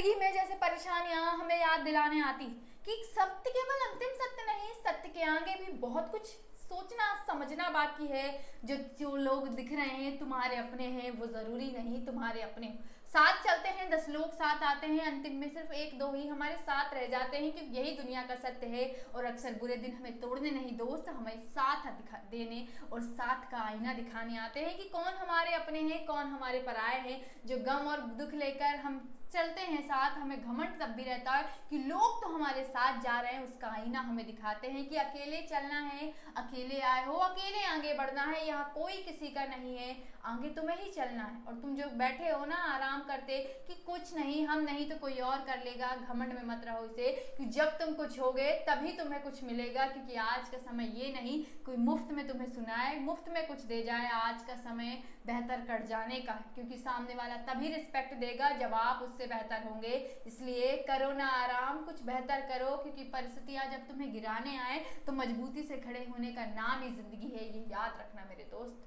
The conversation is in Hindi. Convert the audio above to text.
ज़िंदगी में जैसे परेशानियाँ हमें याद दिलाने आती कि सत्य केवल अंतिम सत्य नहीं, सत्य के आगे भी बहुत कुछ सोचना, समझना बाकी है। जो जो लोग दिख रहे हैं, तुम्हारे अपने हैं, वो ज़रूरी नहीं, तुम्हारे अपने। साथ चलते हैं, दस लोग साथ आते हैं, अंतिम में सिर्फ़ एक, दो ही हमारे साथ रह जाते हैं क्योंकि यही दुनिया का सत्य है और अक्सर बुरे दिन हमें तोड़ने नहीं, दोस्त हमें साथ देने और साथ का आईना दिखाने आते हैं कि कौन हमारे अपने हैं, कौन हमारे पराए हैं, जो गम और दुख लेकर हम चलते हैं साथ, हमें घमंड तब भी रहता है कि लोग तो हमारे साथ जा रहे हैं, उसका आईना हमें दिखाते हैं कि अकेले चलना है, अकेले आए हो, अकेले आगे बढ़ना है, यहाँ कोई किसी का नहीं है, आगे तुम्हें ही चलना है और तुम जो बैठे हो ना आराम करते कि कुछ नहीं, हम नहीं तो कोई और कर लेगा। घमंड में मत रहो इसे कि जब तुम कुछ होगे, तभी तुम्हें कुछ मिलेगा, क्योंकि आज का समय ये नहीं, कोई मुफ़्त में तुम्हें सुनाए, मुफ़्त में कुछ दे जाए। आज का समय बेहतर कट जाने का, क्योंकि सामने वाला तभी रिस्पेक्ट देगा जब आप उससे बेहतर होंगे। इसलिए करो ना आराम, कुछ बेहतर करो, क्योंकि परिस्थितियाँ जब तुम्हें गिराने आए तो मजबूती से खड़े होने का नाम ही ज़िंदगी है, ये याद रखना मेरे दोस्त।